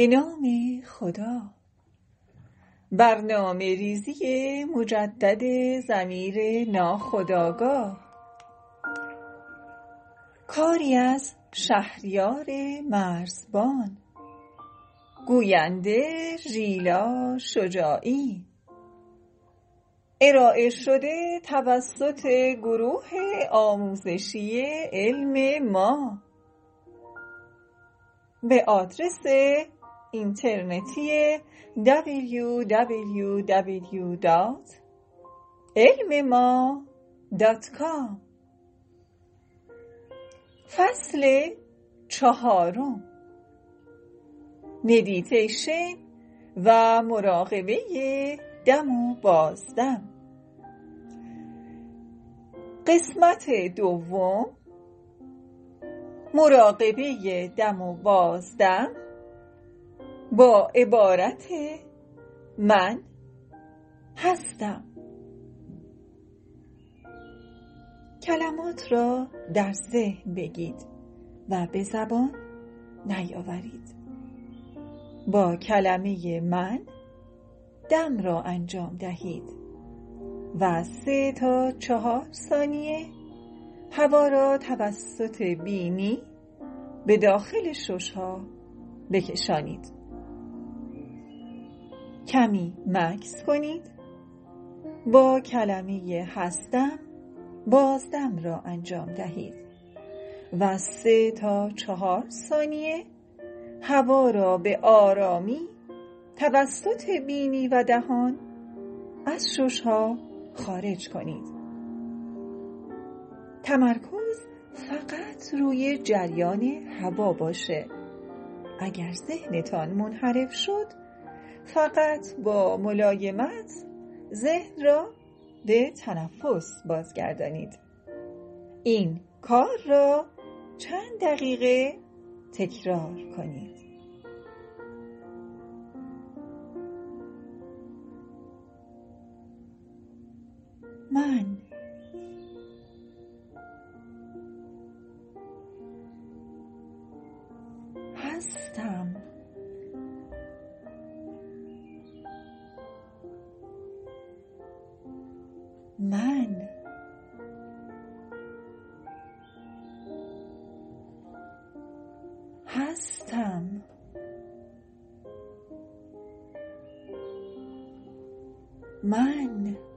به نام خدا. برنامه ریزی مجدد ضمیر ناخودآگاه کاری از شهریار مرزبان. گوینده ریلا شجاعی. ارائه شده توسط گروه آموزشی علم ما. به آدرس اینترنتی www.ilmma.com فصل چهارم. مدیتیشن و مراقبه دم و بازدم. قسمت دوم. مراقبه دم و بازدم. با عبارت من هستم. کلمات را در ذهن بگید و به زبان نیاورید. با کلمه من دم را انجام دهید و سه تا چهار ثانیه هوا را توسط بینی به داخل ششها بکشانید. کمی مکس کنید. با کلمه هستم بازدم را انجام دهید. و سه تا چهار ثانیه. هوا را به آرامی توسط بینی و دهان از ششها خارج کنید. تمرکز فقط روی جریان هوا باشه. اگر ذهنتان منحرف شد فقط با ملایمت ذهن را به تنفس بازگردانید. این کار را چند دقیقه تکرار کنید. من هستم. من. هستم. من.